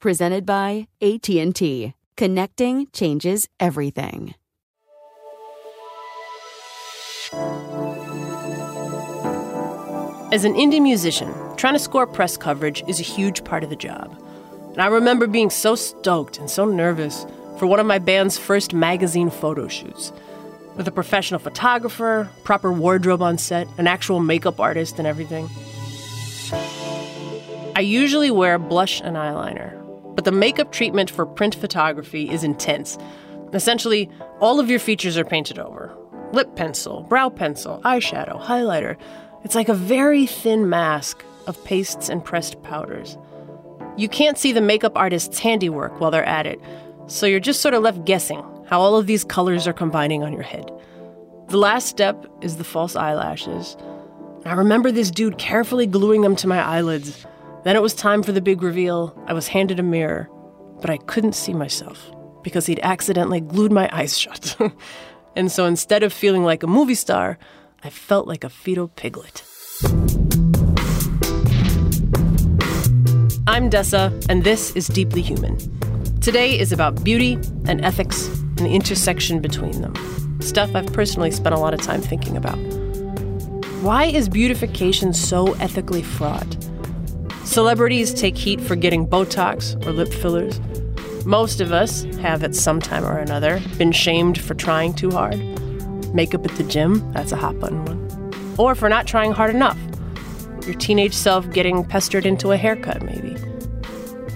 Presented by AT&T. Connecting changes everything. As an indie musician, trying to score press coverage is a huge part of the job. And I remember being so stoked and so nervous for one of my band's first magazine photo shoots. With a professional photographer, proper wardrobe on set, an actual makeup artist, and everything. I usually wear blush and eyeliner, but the makeup treatment for print photography is intense. Essentially, all of your features are painted over lip pencil, brow pencil, eyeshadow, highlighter. It's like a very thin mask of pastes and pressed powders. You can't see the makeup artist's handiwork while they're at it, so you're just sort of left guessing how all of these colors are combining on your head. The last step is the false eyelashes. I remember this dude carefully gluing them to my eyelids then it was time for the big reveal. I was handed a mirror, but I couldn't see myself because he'd accidentally glued my eyes shut. and so instead of feeling like a movie star, I felt like a fetal piglet. I'm Dessa, and this is Deeply Human. Today is about beauty and ethics and the intersection between them. Stuff I've personally spent a lot of time thinking about. Why is beautification so ethically fraught? Celebrities take heat for getting Botox or lip fillers. Most of us have at some time or another been shamed for trying too hard. Makeup at the gym, that's a hot button one. Or for not trying hard enough. Your teenage self getting pestered into a haircut, maybe.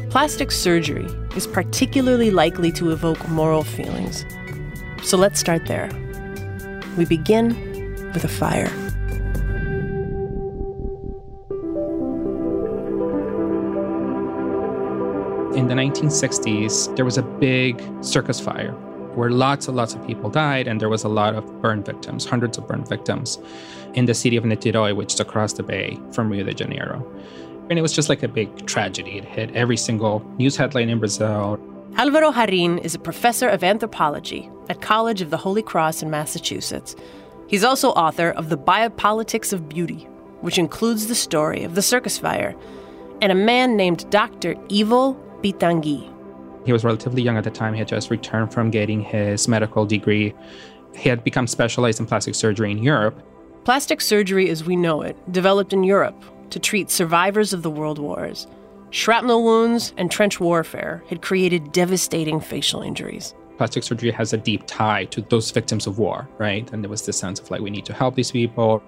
Plastic surgery is particularly likely to evoke moral feelings. So let's start there. We begin with a fire. In the 1960s, there was a big circus fire where lots and lots of people died, and there was a lot of burn victims, hundreds of burn victims, in the city of Niterói, which is across the bay from Rio de Janeiro. And it was just like a big tragedy. It hit every single news headline in Brazil. Alvaro Jarrín is a professor of anthropology at College of the Holy Cross in Massachusetts. He's also author of The Biopolitics of Beauty, which includes the story of the circus fire and a man named Dr. Ivo He was relatively young at the time. He had just returned from getting his medical degree. He had become specialized in plastic surgery in Europe. Plastic surgery as we know it developed in Europe to treat survivors of the world wars. Shrapnel wounds and trench warfare had created devastating facial injuries. Plastic surgery has a deep tie to those victims of war, right? And there was this sense of like, we need to help these people.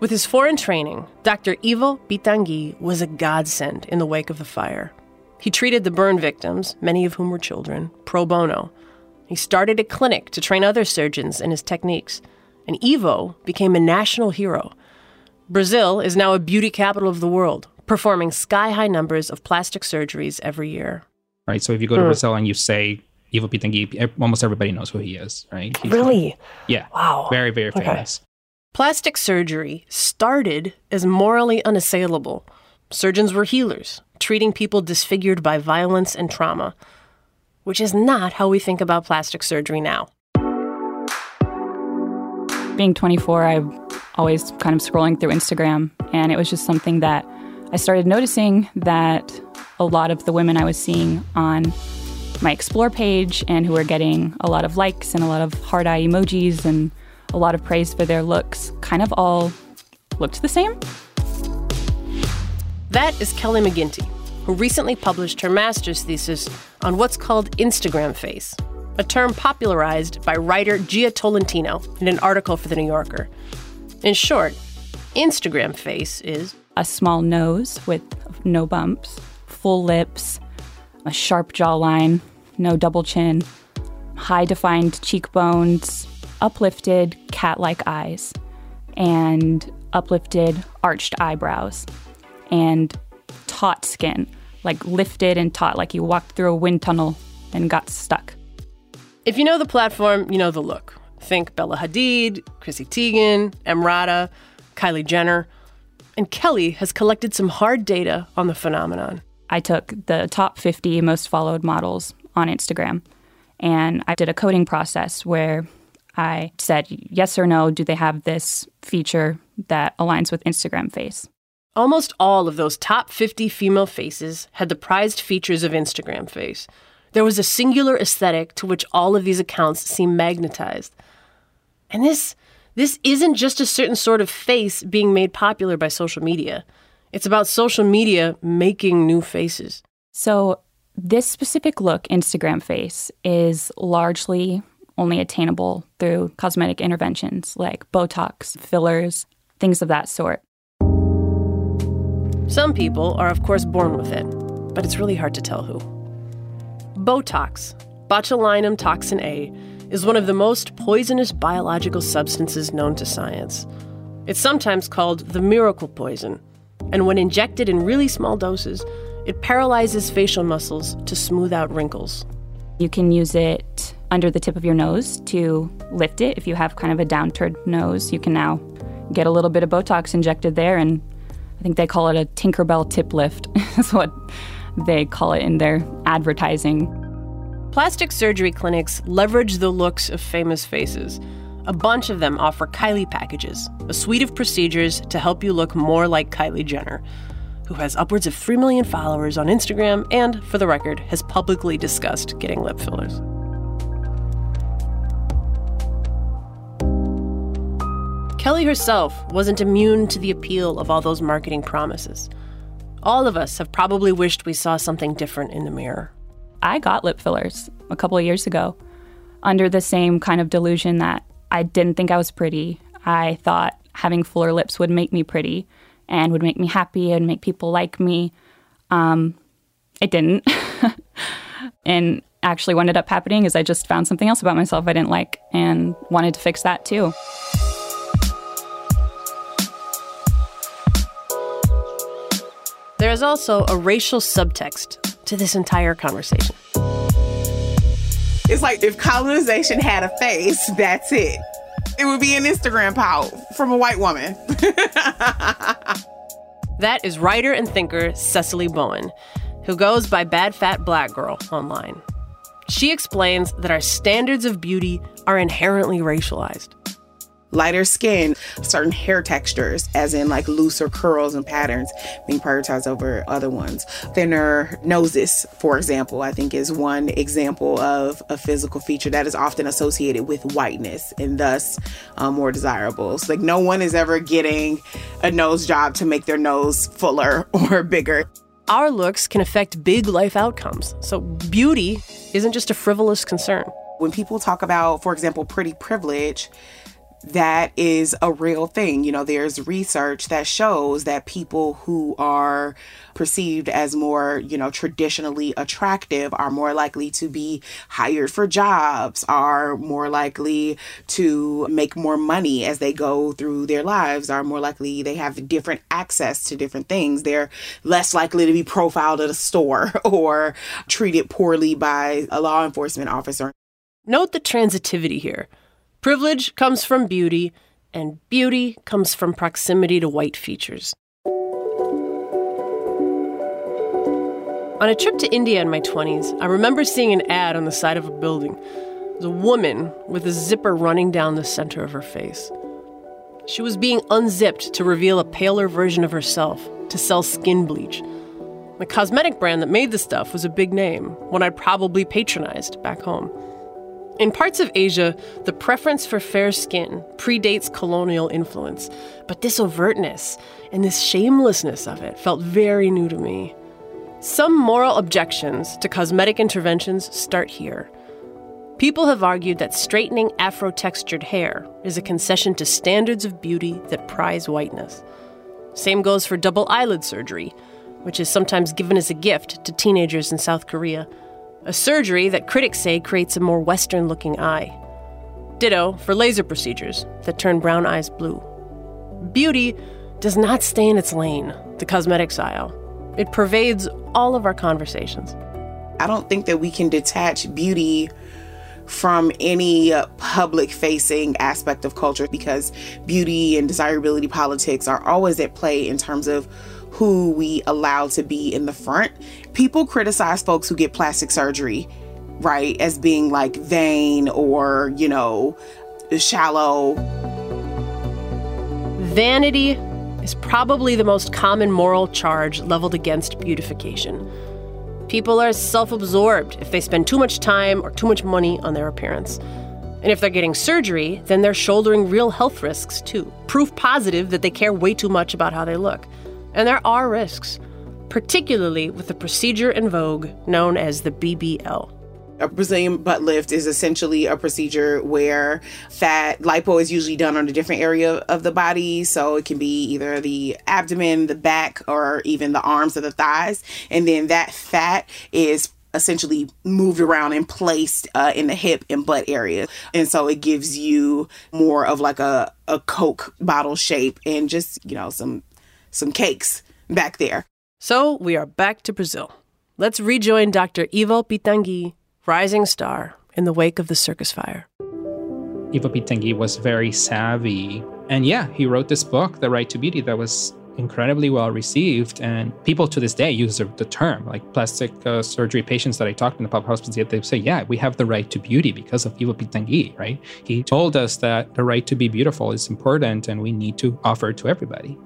With his foreign training, Dr. Ivo Pitanguy was a godsend in the wake of the fire. He treated the burn victims, many of whom were children, pro bono. He started a clinic to train other surgeons in his techniques, and Ivo became a national hero. Brazil is now a beauty capital of the world, performing sky high numbers of plastic surgeries every year. Right. So if you go to mm. Brazil and you say Ivo Pitanguy, almost everybody knows who he is, right? He's, really? Yeah. Wow. Very, very famous. Okay. Plastic surgery started as morally unassailable. Surgeons were healers, treating people disfigured by violence and trauma, which is not how we think about plastic surgery now. Being 24, I'm always kind of scrolling through Instagram, and it was just something that I started noticing that a lot of the women I was seeing on my explore page and who were getting a lot of likes and a lot of heart eye emojis and a lot of praise for their looks kind of all looked the same. That is Kelly McGinty, who recently published her master's thesis on what's called Instagram face, a term popularized by writer Jia Tolentino in an article for The New Yorker. In short, Instagram face is a small nose with no bumps, full lips, a sharp jawline, no double chin, high defined cheekbones, uplifted cat like eyes, and uplifted arched eyebrows, and taut skin, like lifted and taut, like you walked through a wind tunnel and got stuck. If you know the platform, you know the look. Think Bella Hadid, Chrissy Teigen, Emrata, Kylie Jenner. And Kelly has collected some hard data on the phenomenon. I took the top 50 most followed models on Instagram and I did a coding process where I said yes or no, do they have this feature that aligns with Instagram face? Almost all of those top 50 female faces had the prized features of Instagram face. There was a singular aesthetic to which all of these accounts seemed magnetized. And this this isn't just a certain sort of face being made popular by social media. It's about social media making new faces. So, this specific look, Instagram face, is largely only attainable through cosmetic interventions like Botox, fillers, things of that sort. Some people are, of course, born with it, but it's really hard to tell who. Botox, botulinum toxin A, is one of the most poisonous biological substances known to science. It's sometimes called the miracle poison, and when injected in really small doses, it paralyzes facial muscles to smooth out wrinkles. You can use it under the tip of your nose to lift it. If you have kind of a downturned nose, you can now get a little bit of Botox injected there, and I think they call it a Tinkerbell tip lift, is what they call it in their advertising. Plastic surgery clinics leverage the looks of famous faces. A bunch of them offer Kylie packages, a suite of procedures to help you look more like Kylie Jenner, who has upwards of 3 million followers on Instagram and, for the record, has publicly discussed getting lip fillers. Kelly herself wasn't immune to the appeal of all those marketing promises. All of us have probably wished we saw something different in the mirror. I got lip fillers a couple of years ago under the same kind of delusion that I didn't think I was pretty. I thought having fuller lips would make me pretty and would make me happy and make people like me. Um, it didn't. and actually, what ended up happening is I just found something else about myself I didn't like and wanted to fix that too. There is also a racial subtext to this entire conversation. It's like if colonization had a face, that's it. It would be an Instagram post from a white woman. that is writer and thinker Sesali Bowen, who goes by Bad Fat Black Girl online. She explains that our standards of beauty are inherently racialized lighter skin, certain hair textures, as in like looser curls and patterns, being prioritized over other ones. Thinner noses, for example, I think is one example of a physical feature that is often associated with whiteness and thus um, more desirable. So, like, no one is ever getting a nose job to make their nose fuller or bigger. Our looks can affect big life outcomes. So, beauty isn't just a frivolous concern. When people talk about, for example, pretty privilege, that is a real thing. You know, there's research that shows that people who are perceived as more, you know, traditionally attractive are more likely to be hired for jobs, are more likely to make more money as they go through their lives, are more likely they have different access to different things. They're less likely to be profiled at a store or treated poorly by a law enforcement officer. Note the transitivity here. Privilege comes from beauty, and beauty comes from proximity to white features. On a trip to India in my 20s, I remember seeing an ad on the side of a building. It was a woman with a zipper running down the center of her face. She was being unzipped to reveal a paler version of herself to sell skin bleach. The cosmetic brand that made the stuff was a big name, one I'd probably patronized back home. In parts of Asia, the preference for fair skin predates colonial influence, but this overtness and this shamelessness of it felt very new to me. Some moral objections to cosmetic interventions start here. People have argued that straightening afro textured hair is a concession to standards of beauty that prize whiteness. Same goes for double eyelid surgery, which is sometimes given as a gift to teenagers in South Korea, a surgery that critics say creates a more Western looking eye. Ditto for laser procedures that turn brown eyes blue. Beauty does not stay in its lane, the cosmetics aisle. It pervades all of our conversations. I don't think that we can detach beauty from any uh, public facing aspect of culture because beauty and desirability politics are always at play in terms of who we allow to be in the front. People criticize folks who get plastic surgery, right, as being like vain or, you know, shallow. Vanity is probably the most common moral charge leveled against beautification. People are self absorbed if they spend too much time or too much money on their appearance. And if they're getting surgery, then they're shouldering real health risks too. Proof positive that they care way too much about how they look. And there are risks, particularly with the procedure in vogue known as the BBL. A Brazilian butt lift is essentially a procedure where fat lipo is usually done on a different area of the body. So it can be either the abdomen, the back, or even the arms or the thighs. And then that fat is essentially moved around and placed uh, in the hip and butt area. And so it gives you more of like a, a Coke bottle shape and just, you know, some some cakes back there. So we are back to Brazil. Let's rejoin Dr. Ivo Pitanguy rising star in the wake of the circus fire. Ivo Pitanguy was very savvy. And yeah, he wrote this book, The Right to Beauty, that was incredibly well received. And people to this day use the term, like plastic uh, surgery patients that I talked in the public hospitals, they say, yeah, we have the right to beauty because of Ivo Pitanguy, right? He told us that the right to be beautiful is important and we need to offer it to everybody.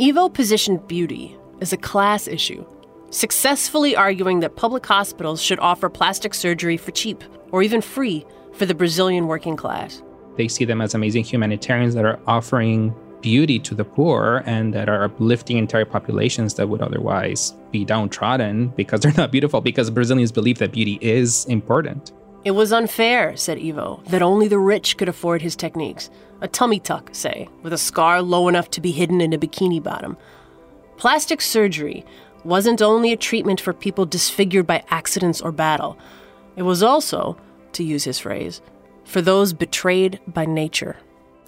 Ivo positioned beauty as a class issue successfully arguing that public hospitals should offer plastic surgery for cheap or even free for the Brazilian working class. They see them as amazing humanitarians that are offering beauty to the poor and that are uplifting entire populations that would otherwise be downtrodden because they're not beautiful, because Brazilians believe that beauty is important. It was unfair, said Ivo, that only the rich could afford his techniques. A tummy tuck, say, with a scar low enough to be hidden in a bikini bottom. Plastic surgery wasn't only a treatment for people disfigured by accidents or battle, it was also, to use his phrase, for those betrayed by nature.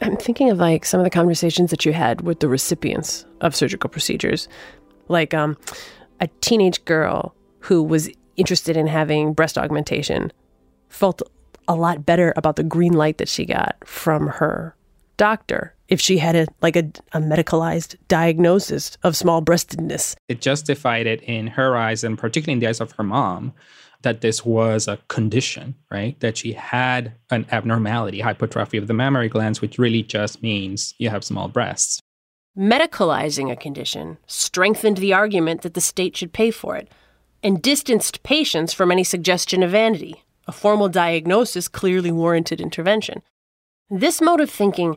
I'm thinking of like some of the conversations that you had with the recipients of surgical procedures, like um, a teenage girl who was interested in having breast augmentation felt a lot better about the green light that she got from her doctor if she had a like a, a medicalized diagnosis of small breastedness. It justified it in her eyes and particularly in the eyes of her mom that this was a condition, right? That she had an abnormality, hypertrophy of the mammary glands, which really just means you have small breasts. Medicalizing a condition strengthened the argument that the state should pay for it and distanced patients from any suggestion of vanity. A formal diagnosis clearly warranted intervention. This mode of thinking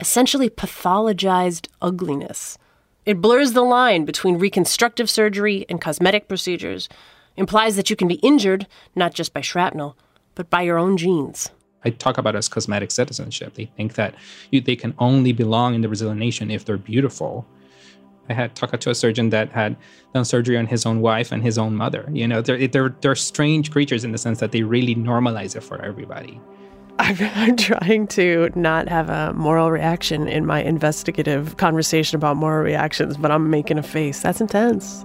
essentially pathologized ugliness. It blurs the line between reconstructive surgery and cosmetic procedures, implies that you can be injured not just by shrapnel, but by your own genes. I talk about as cosmetic citizenship. They think that you, they can only belong in the Brazilian nation if they're beautiful. I had talked to a surgeon that had done surgery on his own wife and his own mother. You know, they're, they're, they're strange creatures in the sense that they really normalize it for everybody. I'm, I'm, trying to not have a moral reaction in my investigative conversation about moral reactions, but I'm making a face. That's intense.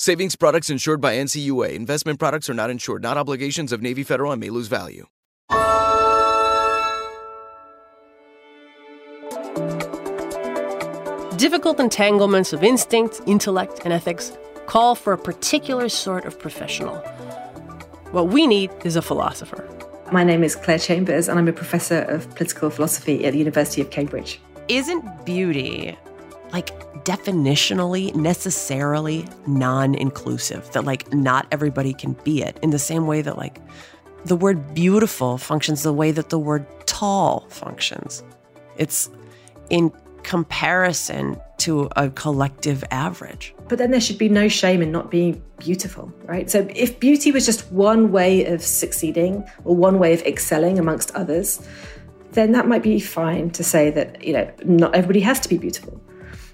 Savings products insured by NCUA. Investment products are not insured, not obligations of Navy Federal and may lose value. Difficult entanglements of instinct, intellect, and ethics call for a particular sort of professional. What we need is a philosopher. My name is Claire Chambers, and I'm a professor of political philosophy at the University of Cambridge. Isn't beauty like definitionally necessarily non-inclusive that like not everybody can be it in the same way that like the word beautiful functions the way that the word tall functions. It's in comparison to a collective average. But then there should be no shame in not being beautiful right? So if beauty was just one way of succeeding or one way of excelling amongst others then that might be fine to say that you know not everybody has to be beautiful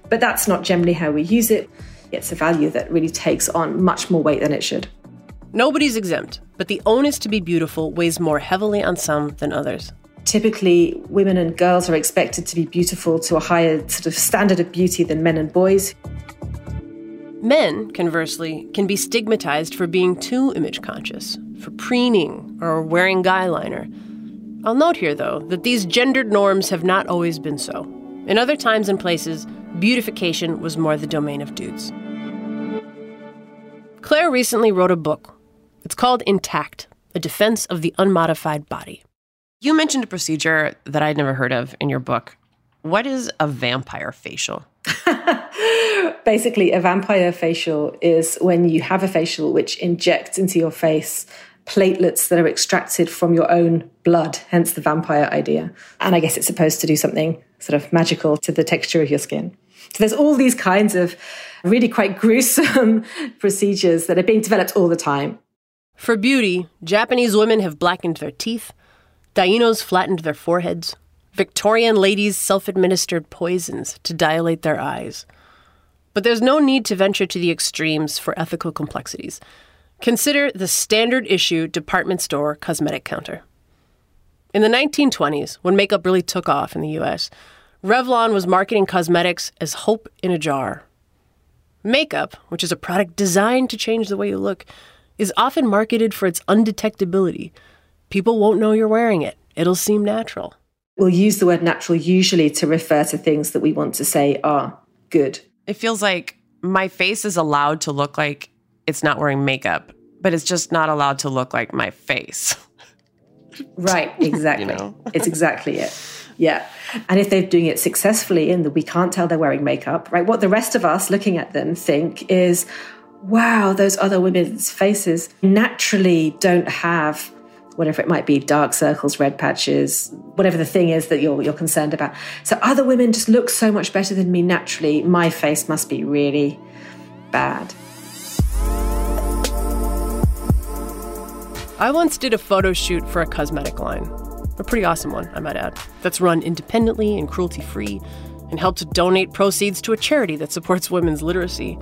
but that's not generally how we use it. It's a value that really takes on much more weight than it should. Nobody's exempt, but the onus to be beautiful weighs more heavily on some than others. Typically, women and girls are expected to be beautiful to a higher sort of standard of beauty than men and boys. Men, conversely, can be stigmatized for being too image conscious, for preening or wearing guy liner. I'll note here, though, that these gendered norms have not always been so. In other times and places, beautification was more the domain of dudes. Claire recently wrote a book. It's called Intact A Defense of the Unmodified Body. You mentioned a procedure that I'd never heard of in your book. What is a vampire facial? Basically, a vampire facial is when you have a facial which injects into your face platelets that are extracted from your own blood, hence the vampire idea. And I guess it's supposed to do something sort of magical to the texture of your skin. So there's all these kinds of really quite gruesome procedures that are being developed all the time. For beauty, Japanese women have blackened their teeth, Taínos flattened their foreheads, Victorian ladies self administered poisons to dilate their eyes. But there's no need to venture to the extremes for ethical complexities. Consider the standard issue department store cosmetic counter. In the 1920s, when makeup really took off in the US, Revlon was marketing cosmetics as hope in a jar. Makeup, which is a product designed to change the way you look, is often marketed for its undetectability. People won't know you're wearing it, it'll seem natural. We'll use the word natural usually to refer to things that we want to say are good. It feels like my face is allowed to look like it's not wearing makeup, but it's just not allowed to look like my face. Right, exactly. you know? it's exactly it. Yeah. And if they're doing it successfully that we can't tell they're wearing makeup, right? What the rest of us looking at them think is, wow, those other women's faces naturally don't have whatever it might be, dark circles, red patches, whatever the thing is that you're you're concerned about. So other women just look so much better than me naturally. My face must be really bad. I once did a photo shoot for a cosmetic line. A pretty awesome one, I might add, that's run independently and cruelty free and helped to donate proceeds to a charity that supports women's literacy.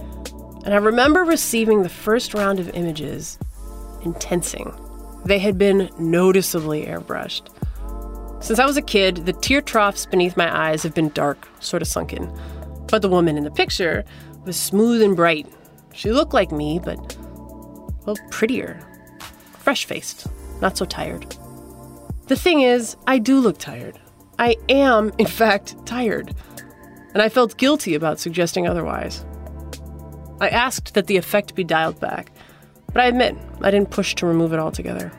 And I remember receiving the first round of images intensing. They had been noticeably airbrushed. Since I was a kid, the tear troughs beneath my eyes have been dark, sort of sunken. But the woman in the picture was smooth and bright. She looked like me, but, well, prettier. Fresh faced, not so tired. The thing is, I do look tired. I am, in fact, tired. And I felt guilty about suggesting otherwise. I asked that the effect be dialed back, but I admit I didn't push to remove it altogether.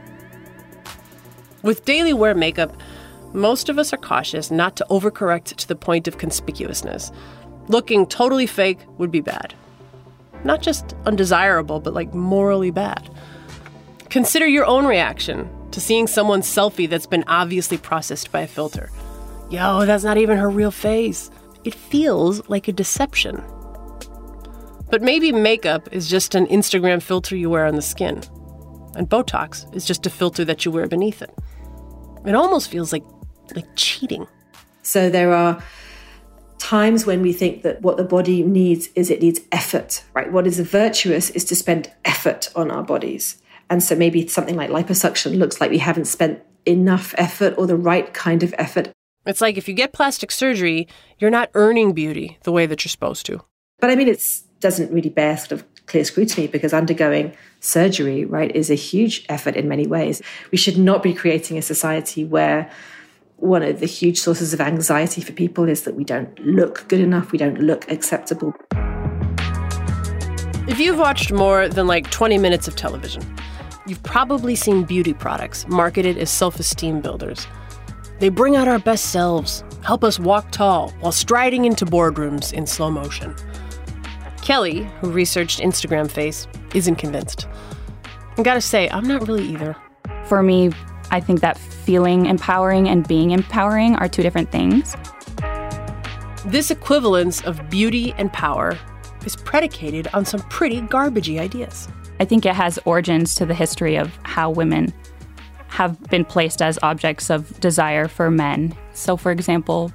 With daily wear makeup, most of us are cautious not to overcorrect to the point of conspicuousness. Looking totally fake would be bad. Not just undesirable, but like morally bad. Consider your own reaction to seeing someone's selfie that's been obviously processed by a filter. Yo, that's not even her real face. It feels like a deception. But maybe makeup is just an Instagram filter you wear on the skin, and Botox is just a filter that you wear beneath it. It almost feels like like cheating. So there are times when we think that what the body needs is it needs effort, right? What is virtuous is to spend effort on our bodies. And so maybe something like liposuction looks like we haven't spent enough effort or the right kind of effort. It's like if you get plastic surgery, you're not earning beauty the way that you're supposed to. But I mean, it doesn't really bear sort of clear scrutiny because undergoing surgery, right, is a huge effort in many ways. We should not be creating a society where one of the huge sources of anxiety for people is that we don't look good enough, we don't look acceptable. If you've watched more than like 20 minutes of television, you've probably seen beauty products marketed as self esteem builders. They bring out our best selves, help us walk tall while striding into boardrooms in slow motion. Kelly, who researched Instagram face, isn't convinced. I gotta say, I'm not really either. For me, I think that feeling empowering and being empowering are two different things. This equivalence of beauty and power is predicated on some pretty garbagey ideas. I think it has origins to the history of how women have been placed as objects of desire for men. So, for example,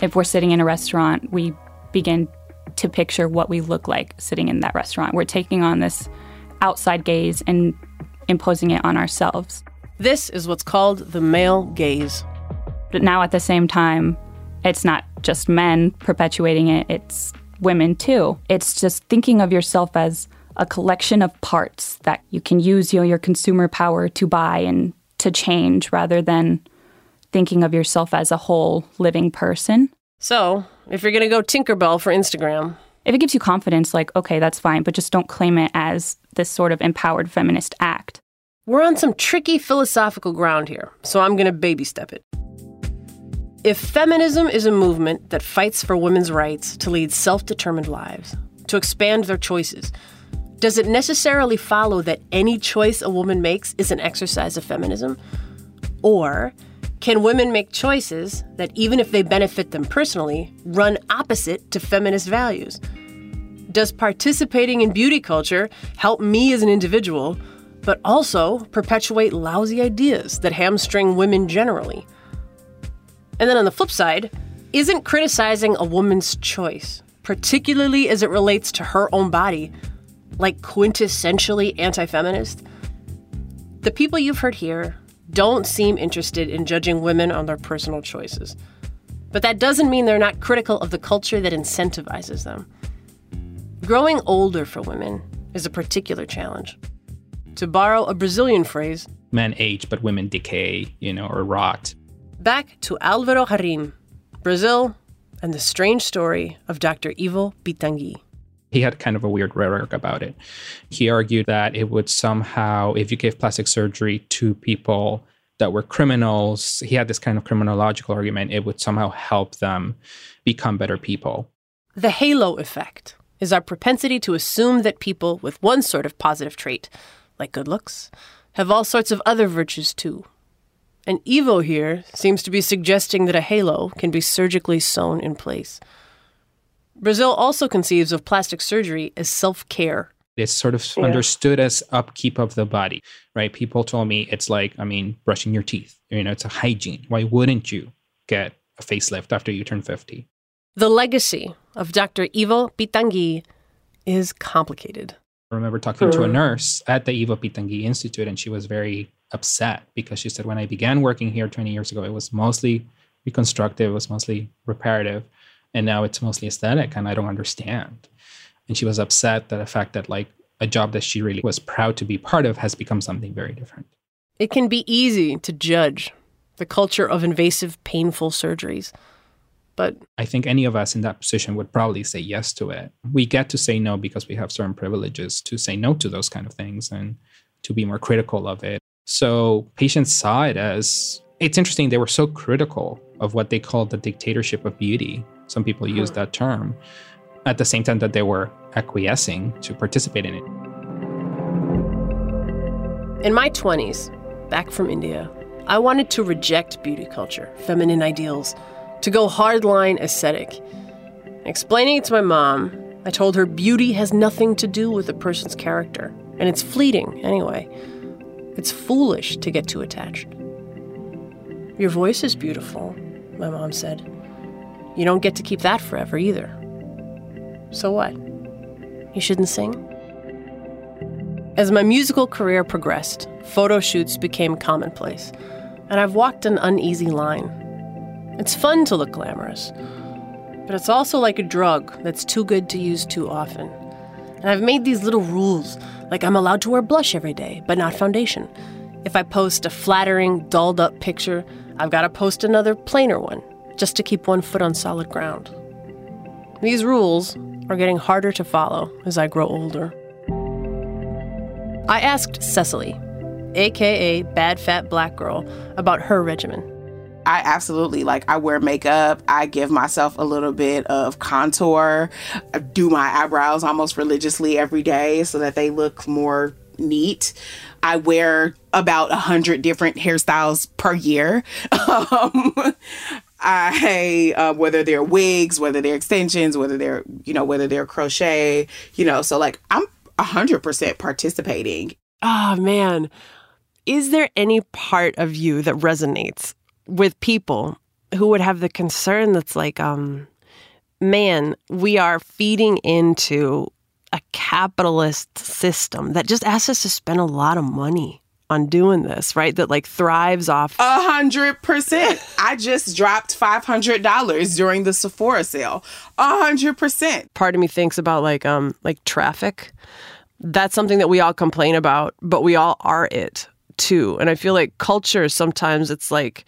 if we're sitting in a restaurant, we begin to picture what we look like sitting in that restaurant. We're taking on this outside gaze and imposing it on ourselves. This is what's called the male gaze. But now, at the same time, it's not just men perpetuating it, it's women too. It's just thinking of yourself as a collection of parts that you can use you know, your consumer power to buy and to change rather than thinking of yourself as a whole living person. So, if you're going to go Tinkerbell for Instagram, if it gives you confidence, like, okay, that's fine, but just don't claim it as this sort of empowered feminist act. We're on some tricky philosophical ground here, so I'm going to baby step it. If feminism is a movement that fights for women's rights to lead self determined lives, to expand their choices, does it necessarily follow that any choice a woman makes is an exercise of feminism? Or can women make choices that, even if they benefit them personally, run opposite to feminist values? Does participating in beauty culture help me as an individual, but also perpetuate lousy ideas that hamstring women generally? And then on the flip side, isn't criticizing a woman's choice, particularly as it relates to her own body, like quintessentially anti feminist? The people you've heard here don't seem interested in judging women on their personal choices. But that doesn't mean they're not critical of the culture that incentivizes them. Growing older for women is a particular challenge. To borrow a Brazilian phrase, men age, but women decay, you know, or rot. Back to Alvaro Jarrín, Brazil, and the strange story of Dr. Ivo Pitanguy. He had kind of a weird rhetoric about it. He argued that it would somehow, if you gave plastic surgery to people that were criminals, he had this kind of criminological argument, it would somehow help them become better people. The halo effect is our propensity to assume that people with one sort of positive trait, like good looks, have all sorts of other virtues too. And Ivo here seems to be suggesting that a halo can be surgically sewn in place. Brazil also conceives of plastic surgery as self care. It's sort of yeah. understood as upkeep of the body, right? People told me it's like, I mean, brushing your teeth. You know, it's a hygiene. Why wouldn't you get a facelift after you turn 50? The legacy of Dr. Ivo Pitanguy is complicated. I remember talking to a mm. nurse at the Ivo Pitanguy Institute, and she was very upset because she said, when I began working here 20 years ago, it was mostly reconstructive, it was mostly reparative, and now it's mostly aesthetic, and I don't understand. And she was upset that the fact that like a job that she really was proud to be part of has become something very different. It can be easy to judge the culture of invasive, painful surgeries. But I think any of us in that position would probably say yes to it. We get to say no because we have certain privileges to say no to those kind of things and to be more critical of it. So patients saw it as it's interesting. They were so critical of what they called the dictatorship of beauty. Some people use that term at the same time that they were acquiescing to participate in it. In my 20s, back from India, I wanted to reject beauty culture, feminine ideals, to go hardline aesthetic. Explaining it to my mom, I told her beauty has nothing to do with a person's character, and it's fleeting anyway. It's foolish to get too attached. Your voice is beautiful, my mom said. You don't get to keep that forever either. So what? You shouldn't sing? As my musical career progressed, photo shoots became commonplace, and I've walked an uneasy line. It's fun to look glamorous, but it's also like a drug that's too good to use too often. And I've made these little rules like I'm allowed to wear blush every day, but not foundation. If I post a flattering, dolled up picture, I've got to post another plainer one, just to keep one foot on solid ground. These rules are getting harder to follow as I grow older. I asked Sesali, aka Bad Fat Black Girl, about her regimen. I absolutely like I wear makeup. I give myself a little bit of contour. I do my eyebrows almost religiously every day so that they look more neat. I wear about a hundred different hairstyles per year. Um, I uh, whether they're wigs, whether they're extensions, whether they're you know whether they're crochet, you know. So like I'm hundred percent participating. Oh man, is there any part of you that resonates with people who would have the concern that's like, um, man, we are feeding into a capitalist system that just asks us to spend a lot of money on doing this, right? That like thrives off a hundred percent. I just dropped five hundred dollars during the Sephora sale. A hundred percent. Part of me thinks about like um like traffic. That's something that we all complain about, but we all are it too. And I feel like culture sometimes it's like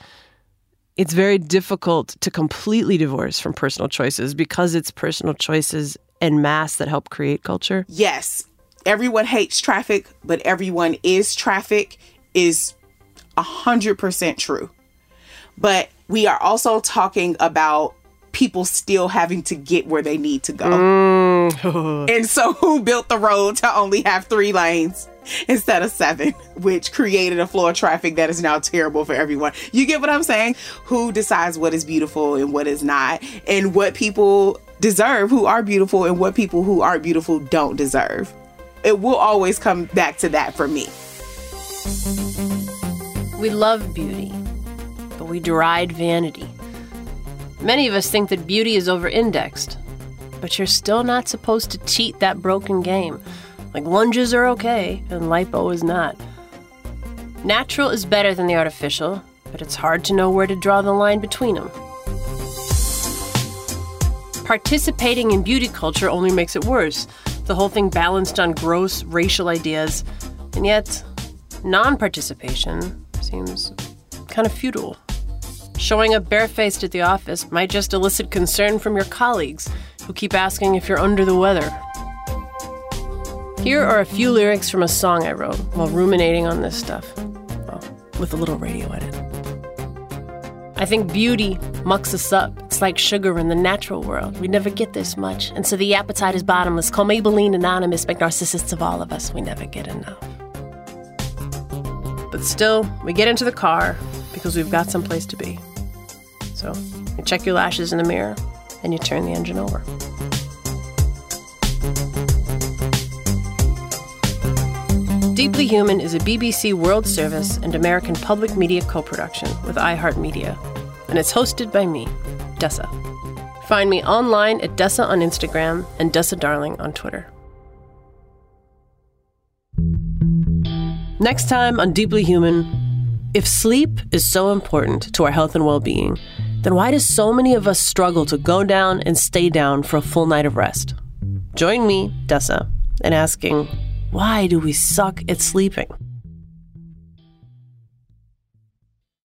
it's very difficult to completely divorce from personal choices because it's personal choices and mass that help create culture. Yes. Everyone hates traffic, but everyone is traffic is 100% true. But we are also talking about people still having to get where they need to go. Mm. and so, who built the road to only have three lanes? instead of seven, which created a flow of traffic that is now terrible for everyone. You get what I'm saying? Who decides what is beautiful and what is not, and what people deserve who are beautiful and what people who aren't beautiful don't deserve. It will always come back to that for me. We love beauty, but we deride vanity. Many of us think that beauty is over indexed, but you're still not supposed to cheat that broken game. Like lunges are okay, and lipo is not. Natural is better than the artificial, but it's hard to know where to draw the line between them. Participating in beauty culture only makes it worse. The whole thing balanced on gross racial ideas, and yet non participation seems kind of futile. Showing up barefaced at the office might just elicit concern from your colleagues who keep asking if you're under the weather here are a few lyrics from a song I wrote while ruminating on this stuff, well, with a little radio edit. I think beauty mucks us up. It's like sugar in the natural world. We never get this much. And so the appetite is bottomless. Call Maybelline Anonymous, make narcissists of all of us. We never get enough. But still, we get into the car because we've got someplace to be. So you check your lashes in the mirror and you turn the engine over. Deeply Human is a BBC World Service and American Public Media co production with iHeartMedia, and it's hosted by me, Dessa. Find me online at Dessa on Instagram and Dessa Darling on Twitter. Next time on Deeply Human, if sleep is so important to our health and well being, then why do so many of us struggle to go down and stay down for a full night of rest? Join me, Dessa, in asking why do we suck at sleeping?